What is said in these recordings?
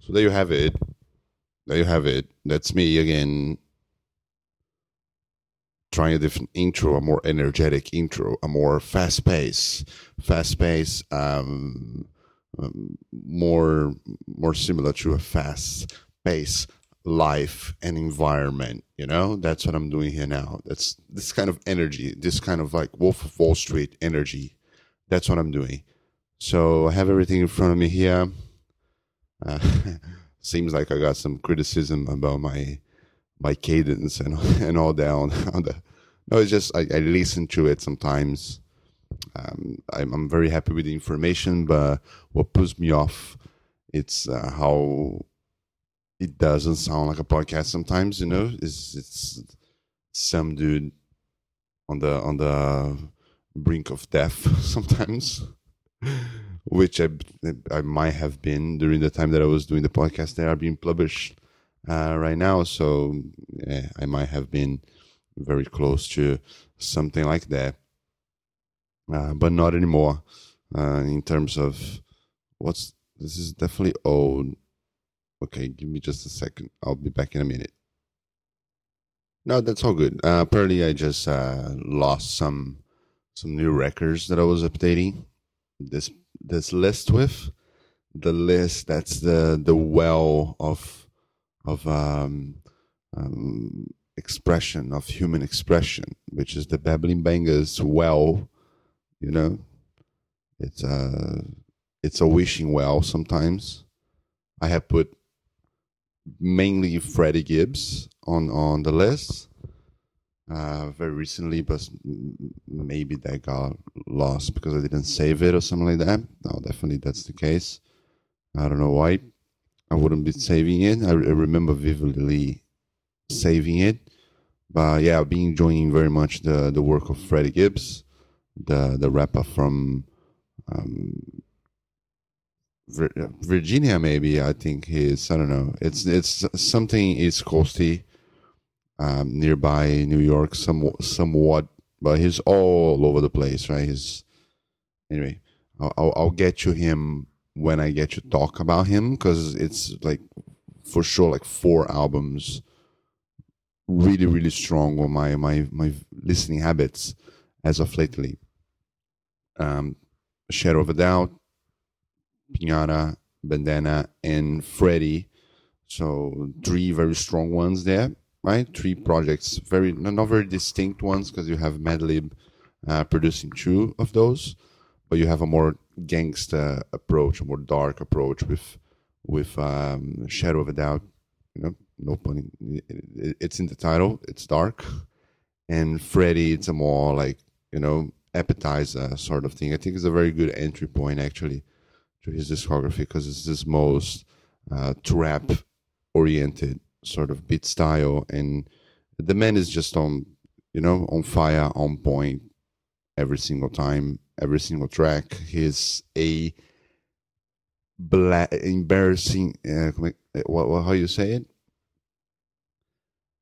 So there you have it. There you have it. That's me again. Trying a different intro, a more energetic intro, a more fast pace, fast pace, um, um, more more similar to a fast pace life and environment. You know, that's what I'm doing here now. That's this kind of energy, this kind of like Wolf of Wall Street energy. That's what I'm doing. So I have everything in front of me here. Uh, seems like I got some criticism about my my cadence and and all down on the. No, it's just I, I listen to it sometimes. Um, I'm, I'm very happy with the information, but what puts me off it's uh, how it doesn't sound like a podcast sometimes. You know, it's it's some dude on the on the brink of death sometimes which I, I might have been during the time that I was doing the podcast. They are being published uh, right now, so yeah, I might have been very close to something like that, uh, but not anymore. Uh, in terms of what's this is definitely old. Okay, give me just a second. I'll be back in a minute. No, that's all good. Uh, apparently, I just uh, lost some some new records that I was updating this this list with the list that's the the well of of um, um, expression of human expression which is the babbling bangers well you know? It's a it's a wishing well sometimes. I have put mainly freddie gibbs on on the list uh, very recently, but maybe that got lost because I didn't save it or something like that. No, definitely that's the case. I don't know why I wouldn't be saving it. I, I remember vividly saving it, but yeah, I've been enjoying very much the the work of Freddie Gibbs, the the rapper from um, Virginia. Maybe I think he's. I don't know. It's it's something East Coasty um, nearby New York, somewhat, somewhat, but he's all over the place, right? He's anyway. I'll, I'll, get to him when I get to talk about him because it's like for sure like four albums, really really strong on my my my listening habits as of lately. Um, Shadow of a Doubt, Pinata, Bandana, and Freddie. So three very strong ones there right? Three projects, very not very distinct ones because you have Madlib uh, producing two of those, but you have a more gangsta approach, a more dark approach with with um, Shadow of a Doubt. You know, no pun. It's in the title. It's dark, and Freddie, it's a more like you know appetizer sort of thing. I think it's a very good entry point actually to his discography because it's his most uh, trap oriented sort of beat style, and the man is just on, you know, on fire, on point every single time, every single track. He's a black, embarrassing. Uh, what, what, how you say it?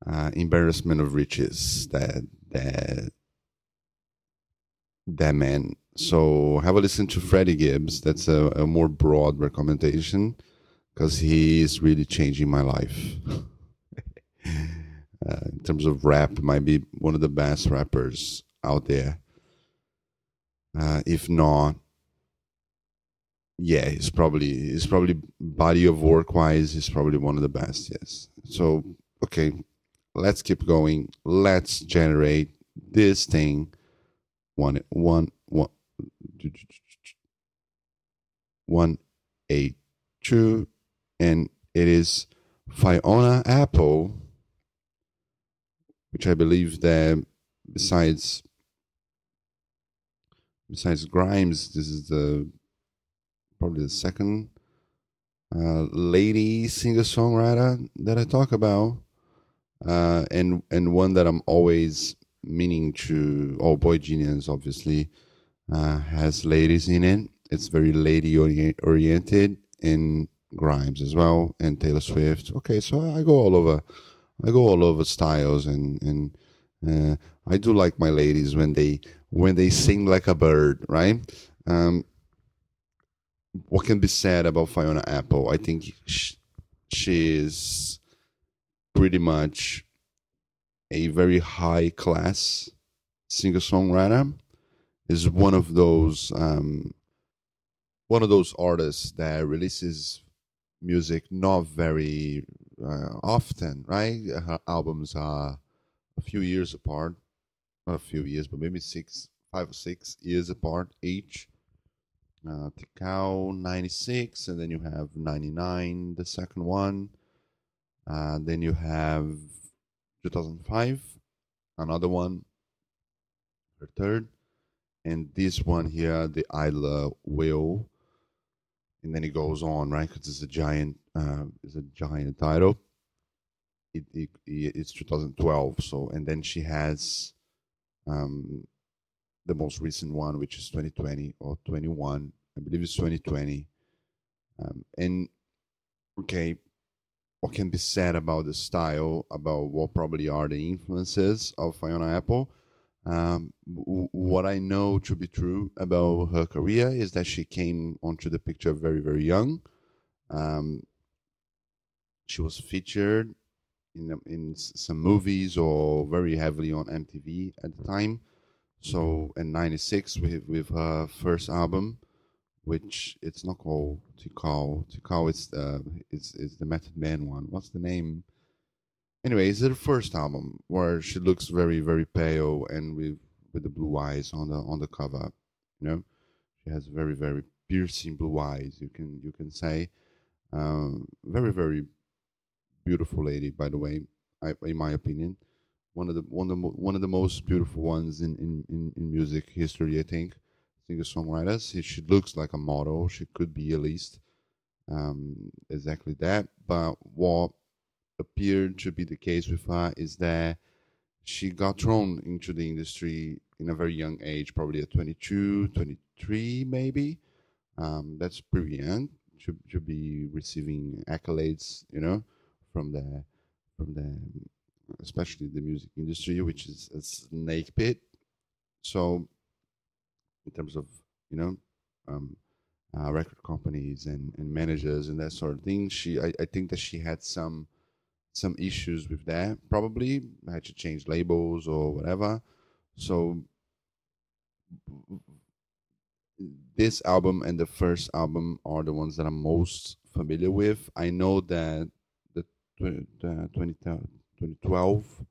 Uh, embarrassment of riches. That that that man. So have a listen to Freddie Gibbs. That's a, a more broad recommendation because he is really changing my life. uh, in terms of rap, might be one of the best rappers out there. Uh, if not, yeah, he's probably he's probably body of work wise, he's probably one of the best. Yes. So okay, let's keep going. Let's generate this thing. One one one one eight two, and it is Fiona Apple which I believe that besides besides Grimes, this is the probably the second uh, lady singer songwriter that I talk about, uh, and and one that I'm always meaning to. Oh, Boy Genius obviously uh, has ladies in it. It's very lady oriented, in Grimes as well, and Taylor Swift. Okay, so I go all over I go all over styles and and uh, I do like my ladies when they when they sing like a bird, right? Um, what can be said about Fiona Apple? I think she, she's pretty much a very high class singer songwriter. Is one of those um, one of those artists that releases music not very uh, often, right? Her albums are a few years apart, not a few years, but maybe six, five or six years apart each. Uh, Tikal 96, and then you have 99, the second one. Uh, then you have 2005, another one, her third. And this one here, the Idler Wheel. And then he goes on, right? Because it's a giant, uh, it's a giant title. It, it, it's 2012. So, and then she has um, the most recent one, which is 2020 or 21. I believe it's 2020. Um, and okay, what can be said about the style, about what probably are the influences of Fiona Apple? Um, w- what I know to be true about her career is that she came onto the picture very, very young. Um, she was featured in in some movies or very heavily on MTV at the time. So in '96, with with her first album, which it's not called Tikal. Tikal it's uh it's it's the Method Man one. What's the name? Anyway, it's her first album where she looks very very pale and with with the blue eyes on the on the cover. You know, she has very very piercing blue eyes. You can you can say, um, very very beautiful lady. By the way, I, in my opinion, one of the one of the one of the most beautiful ones in in in, in music history. I think singer songwriters. She looks like a model. She could be at least um, exactly that. But what appeared to be the case with her is that she got thrown into the industry in a very young age, probably at 22, 23, maybe. Um, that's pretty young to, to be receiving accolades, you know, from the from the especially the music industry, which is a snake pit. So in terms of you know um, uh, record companies and, and managers and that sort of thing. She, I, I think that she had some some issues with that. Probably I had to change labels or whatever. So this album and the first album are the ones that I'm most familiar with. I know that the, the 2012,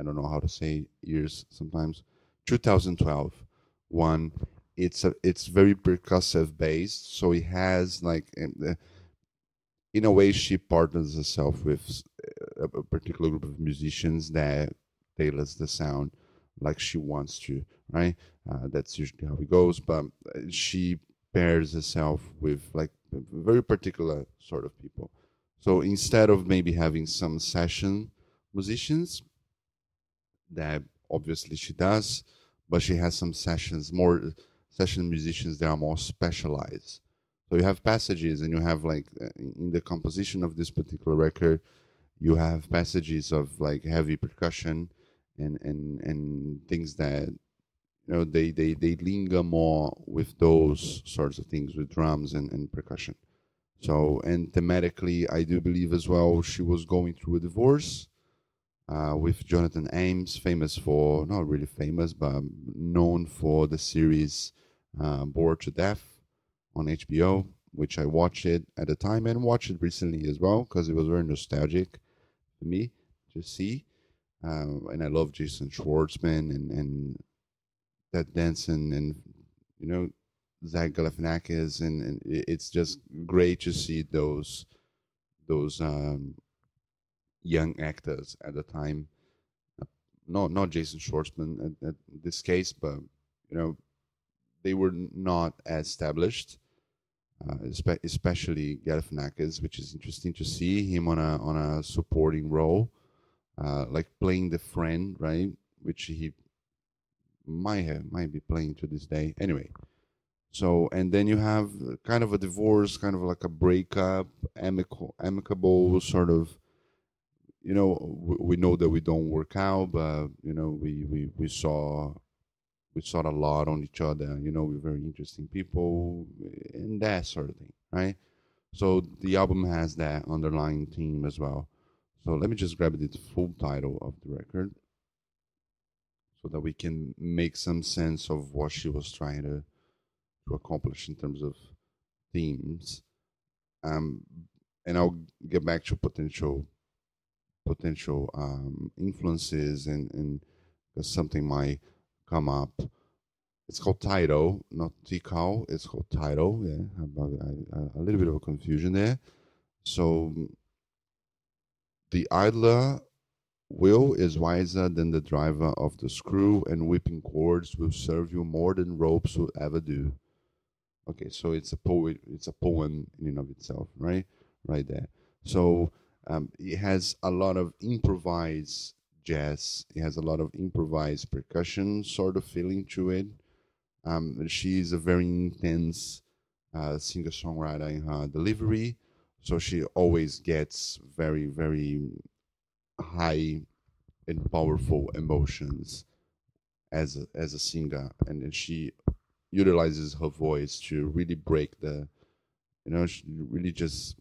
I don't know how to say years sometimes, 2012 one it's a it's very percussive based so it has like in, in a way she partners herself with a, a, particular group of musicians that tailors the sound like she wants to right uh, that's usually how it goes but uh, she pairs herself with like very particular sort of people so instead of maybe having some session musicians that obviously she does but she has some sessions, more uh, session musicians that are more specialized. So you have passages, and you have like uh, in the composition of this particular record, you have passages of like heavy percussion and and and things that you know they they they linger more with those sorts of things with drums and, and percussion. So and thematically i do believe as well she was going through a divorce uh, with Jonathan Ames, famous for, not really famous, but known for the series uh, Bored to Death on HBO, which I watched it at the time and watched it recently as well because it was very nostalgic for me to see. Uh, and I love Jason Schwartzman and, and Ted Danson and, you know, Zach Galifianakis. And, and it's just great to see those those um, young actors at the time. No, not Jason Schwartzman at, at this case, but you know, they were not as established, uh, especially Galifianakis, which is interesting to see him on a on a supporting role, uh, like playing the friend, right? Which he might have might be playing to this day. Anyway, so and then you have kind of a divorce, kind of like a breakup, amicable, amicable sort of you know, we know that we don't work out, but you know, we we we saw we saw a lot on each other. You know, we're very interesting people and that sort of thing, right? So the album has that underlying theme as well. So let me just grab the full title of the record so that we can make some sense of what she was trying to to accomplish in terms of themes. Um, and I'll get back to potential potential um, influences and and something might come up. It's called Tidal, not Tikal. It's called Tidal. Yeah, a, little bit of a confusion there. So the idler wheel is wiser than the driver of the screw, and whipping cords will serve you more than ropes will ever do. Okay, so it's a poet. It's a poem in and of itself, right? Right there. So um, it has a lot of improvised jazz. It has a lot of improvised percussion sort of feeling to it. Um, is a very intense uh, singer songwriter in her delivery, so she always gets very very high and powerful emotions as a, as a singer, and then she utilizes her voice to really break the, you know, she really just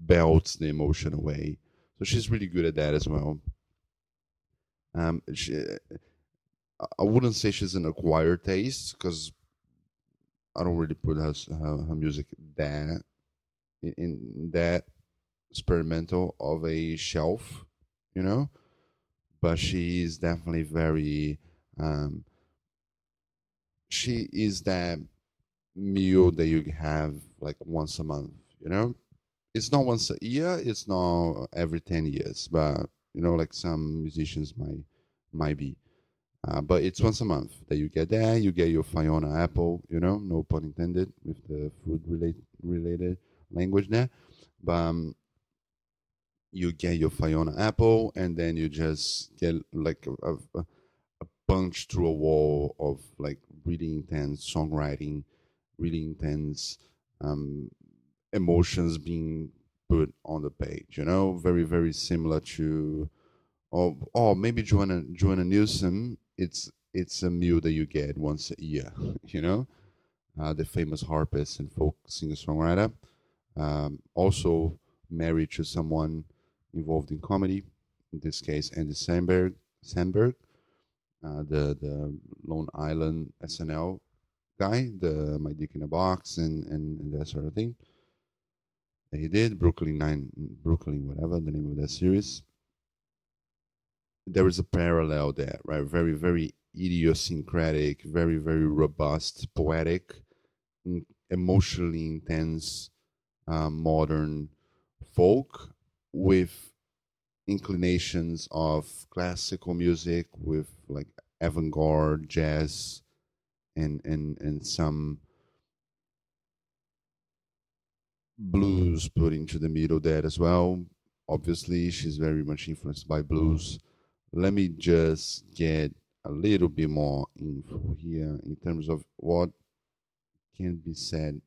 belts the emotion away. So she's really good at that as well. Um, she, I wouldn't say she's an acquired taste because I don't really put her, her, her music that in, that experimental of a shelf, you know. But she is definitely very. Um, she is that meal that you have like once a month, you know. It's not once a year. It's not every ten years, but you know, like some musicians might might be. Uh, but it's once a month that you get there. You get your Fiona apple, you know, no pun intended with the food related related language there. But um, you get your Fiona apple, and then you just get like a, a, a punch through a wall of like really intense songwriting, really intense um, emotions being put on the page. You know, very very similar to, or or maybe Joanna Joanna Newsom. It's it's a meal that you get once a year. You know, uh, the famous harpist and folk singer songwriter um, also married to someone involved in comedy, in this case, Andy Samberg, Samberg uh, the, the Long Island SNL guy, the My Dick in a Box and, and, and that sort of thing. That he did, Brooklyn Nine, Brooklyn, whatever the name of that series. There is a parallel there, right? Very, very idiosyncratic, very, very robust, poetic, emotionally intense uh, modern folk with inclinations of classical music with like avant-garde jazz and and and some blues put into the middle there as well obviously she's very much influenced by blues let me just get a little bit more info here in terms of what can be said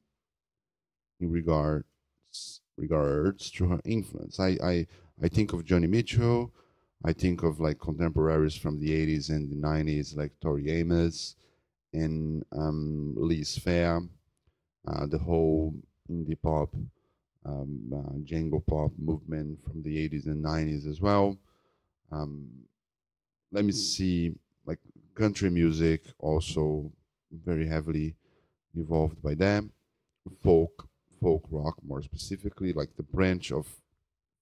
in regards regards to her influence. I, I I think of Joni Mitchell. I think of like contemporaries from the 80s and the 90s, like Tori Amos and um, Liz Phair, uh, the whole indie pop, um, uh, jangle pop movement from the 80s and 90s as well. Um, let me see, like country music, also very heavily evolved by them. Folk, folk rock more specifically, like the branch of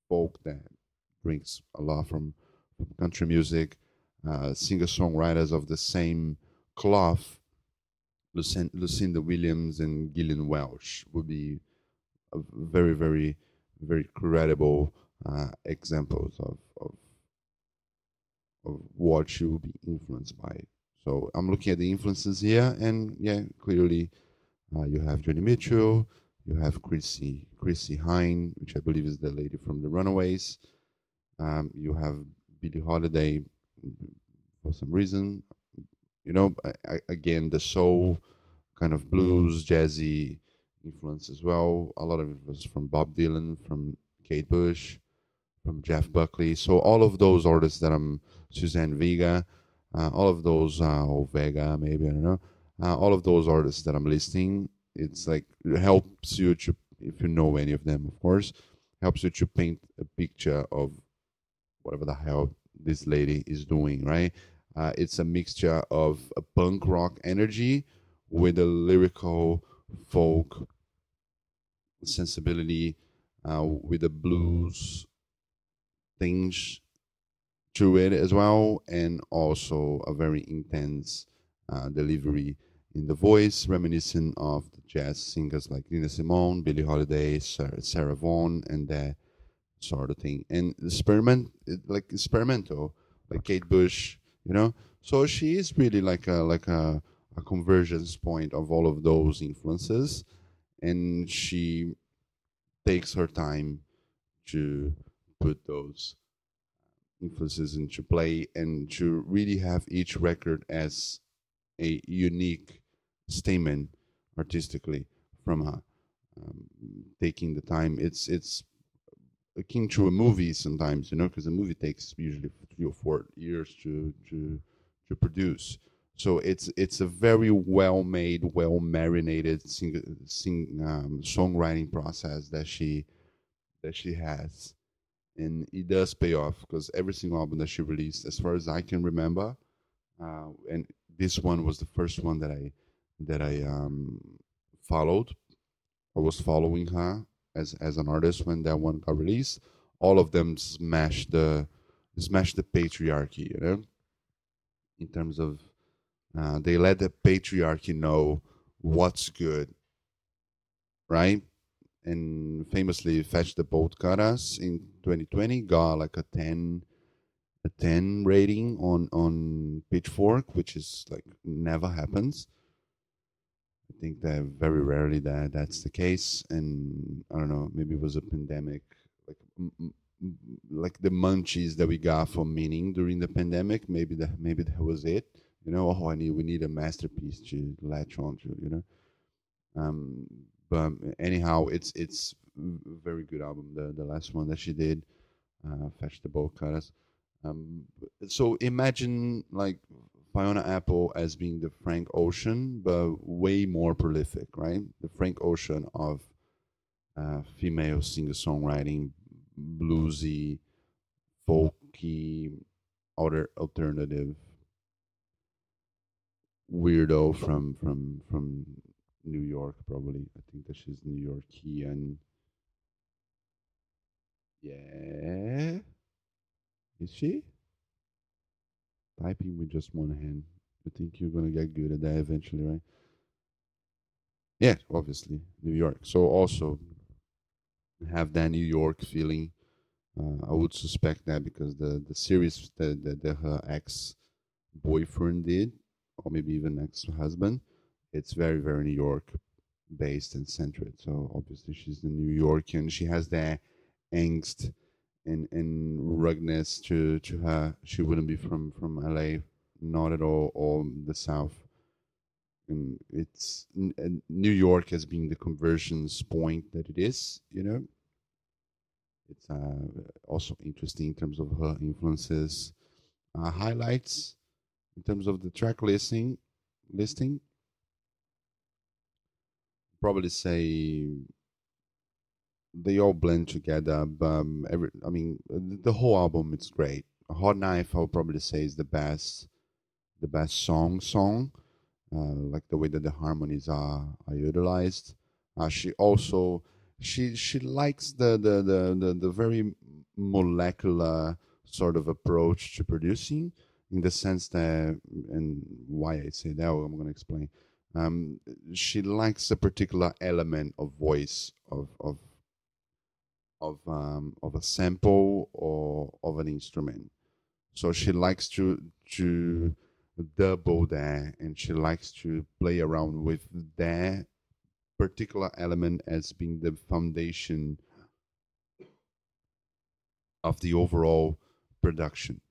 folk that brings a lot from, from country music, uh, singer songwriters of the same cloth, Lucinda Williams and Gillian Welch would be very, very, very credible uh, examples of, of of what she will be influenced by. So I'm looking at the influences here, and yeah, clearly uh, you have Joni Mitchell, you have Chrissie Chrissie Hynde, which I believe is the lady from the Runaways. Um, you have Billie Holiday for some reason. You know, I, again, the soul kind of blues, jazzy influence as well. A lot of it was from Bob Dylan, from Kate Bush, from Jeff Buckley. So all of those artists that I'm, Suzanne Vega, uh, all of those, uh, or Vega maybe, I don't know. Uh, all of those artists that I'm listing it's like it helps you to if you know any of them, of course, helps you to paint a picture of whatever the hell this lady is doing, right? Uh, it's a mixture of a punk rock energy with a lyrical folk sensibility, uh, with a blues tinge to it as well, and also a very intense uh, delivery in the voice, reminiscent of the jazz singers like Nina Simone, Billie Holiday, Sarah, Sarah Vaughan, and that sort of thing. And experiment, like experimental, like Kate Bush, you know. So she is really like a like a, a convergence point of all of those influences, and she takes her time to put those influences into play and to really have each record as a unique statement artistically from her um, taking the time it's it's akin to a movie sometimes you know because a movie takes usually three or four years to to to produce. So it's it's a very well made well marinated sing, sing um, songwriting process that she that she has. And it does pay off because every single album that she released as far as i can remember uh, and this one was the first one that i that I um, followed. I was following her as as an artist when that one got released. All of them smashed the smashed the patriarchy, you know. In terms of, uh, they let the patriarchy know what's good, right? And famously, Fetch the Bolt Cutters in 2020 got like a 10 a 10 rating on on Pitchfork, which is like never happens think that very rarely that that's the case, and I don't know, maybe it was a pandemic, like like the munchies that we got for meaning during the pandemic. Maybe that maybe that was it. You know, oh, I need we need a masterpiece to latch onto. You know, um, but anyhow, it's it's very good album. The the last one that she did, uh, fetch the bolt cutters. Um, so imagine like Fiona Apple as being the Frank Ocean, but way more prolific, right? The Frank Ocean of uh, female singer songwriting, bluesy, folky, other alternative weirdo from from from New York, probably. I think that she's New Yorkian. Yeah, is she? Typing with just one hand. I think you're gonna get good at that eventually, right? Yeah, obviously New York. So also have that New York feeling. Uh, I would suspect that because the the series that, that, that her ex boyfriend did, or maybe even ex husband, it's very very New York based and centered. So obviously she's the New Yorker. She has that angst and and ruggedness to to her. She wouldn't be from from LA, not at all, or the South. And it's New York has been the conversions point that it is, you know. It's uh, also interesting in terms of her influences, uh, highlights in terms of the track listing. Listing, probably say they all blend together. Um, every, I mean, the whole album it's great. Hot Knife, I'll probably say is the best, the best song song, uh, like the way that the harmonies are are utilized. Uh, she also she she likes the the the the, the very molecular sort of approach to producing in the sense that and why I say that I'm going to explain. Um, she likes a particular element of voice of of of um, of a sample or of an instrument. So she likes to to double that, and she likes to play around with that particular element as being the foundation of the overall production.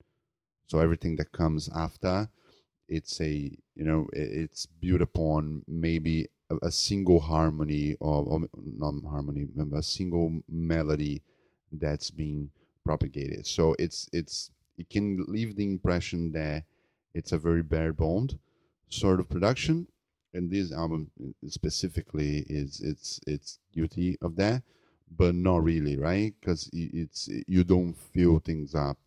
So everything that comes after, it's a you know it's built upon maybe a, a single harmony or, or not harmony, um, a single melody that's being propagated. So it's it's it can leave the impression that it's a very bare boned sort of production, and this album uh, specifically is it's it's guilty of that but not really right? Because it's you don't fill things up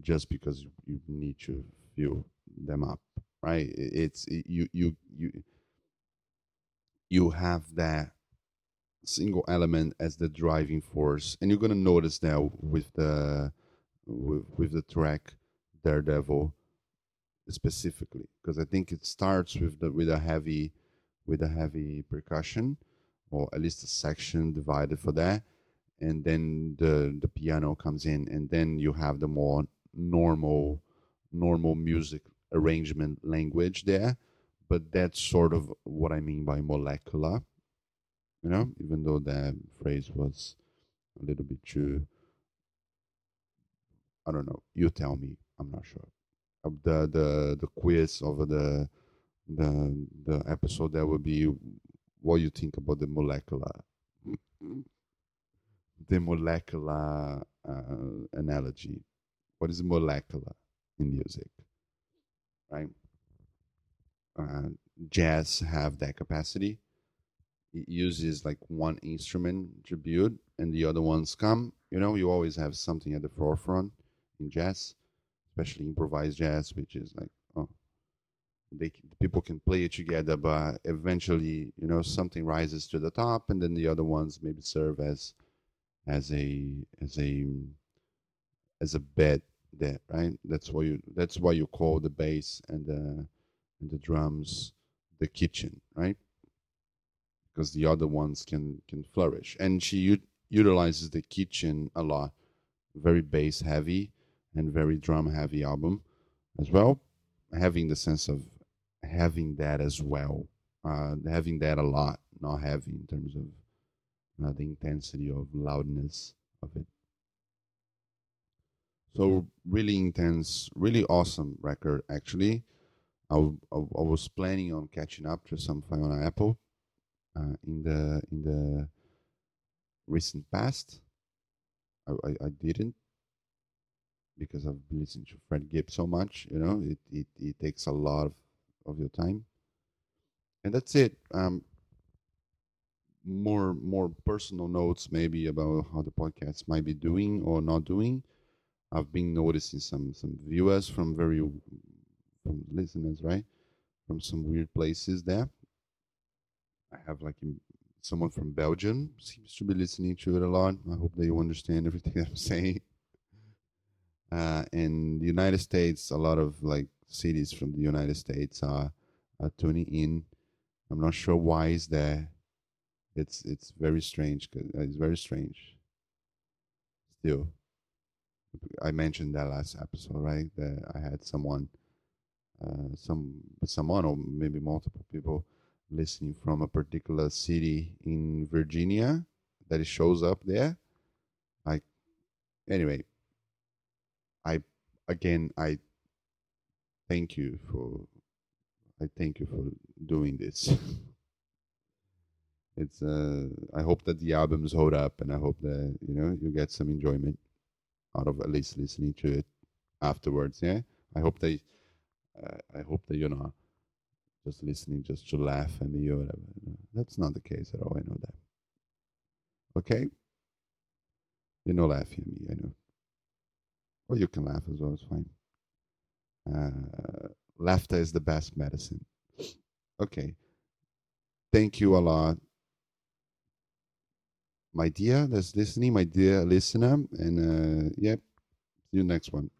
just because you need to fill them up right? It's you you you you have that single element as the driving force and you're going to notice that with the with, with the track daredevil specifically because i think it starts with the with a heavy with a heavy percussion or at least a section divided for that and then the the piano comes in and then you have the more normal normal music arrangement language there but that's sort of what i mean by molecular you know even though that phrase was a little bit too i don't know you tell me i'm not sure. The the the quiz over the the the episode that would be what you think about the molecular the molecular uh, analogy. What is molecular in music? Right uh, jazz have that capacity. It uses like one instrument to build and the other ones come. You know you always have something at the forefront in jazz especially improvised jazz which is like oh they people can play it together but eventually you know something rises to the top and then the other ones maybe serve as as a as a as a bed there right? That's why you that's why you call the bass and the and the drums the kitchen right? Because the other ones can can flourish. And she u- utilizes the kitchen a lot. Very bass heavy and very drum heavy album as well. Having the sense of having that as well uh, having that a lot not heavy in terms of uh, the intensity of loudness of it. So really intense really awesome record actually I, I, I was planning on catching up to some Fiona Apple uh, in the in the recent past. I, I, I, didn't because I've been listening to Fred Gibb so much. You know, it it, it takes a lot of, of your time, and that's it. Um, more more personal notes maybe about how the podcast might be doing or not doing. I've been noticing some some viewers from very from listeners, right, from some weird places there. I have like someone from Belgium seems to be listening to it a lot. I hope that you understand everything I'm saying. Uh, in the United States, a lot of like cities from the United States are, are tuning in. I'm not sure why is there. It's it's very strange. Uh, it's very strange. Still, I mentioned that last episode, right? That I had someone, uh, some someone or maybe multiple people listening from a particular city in Virginia that it shows up there. I anyway, I again I thank you for I thank you for doing this. it's uh I hope that the albums hold up and I hope that you know you get some enjoyment out of at least listening to it afterwards. Yeah, I hope they uh, I hope that you're not just listening just to laugh at me or whatever. That's not the case at all. I know that. Okay? You're not laughing at me, I know. Or you can laugh as well, it's fine. Uh, laughter is the best medicine. Okay. Thank you a lot. My dear that's listening, my dear listener. And uh, yep, see you next one.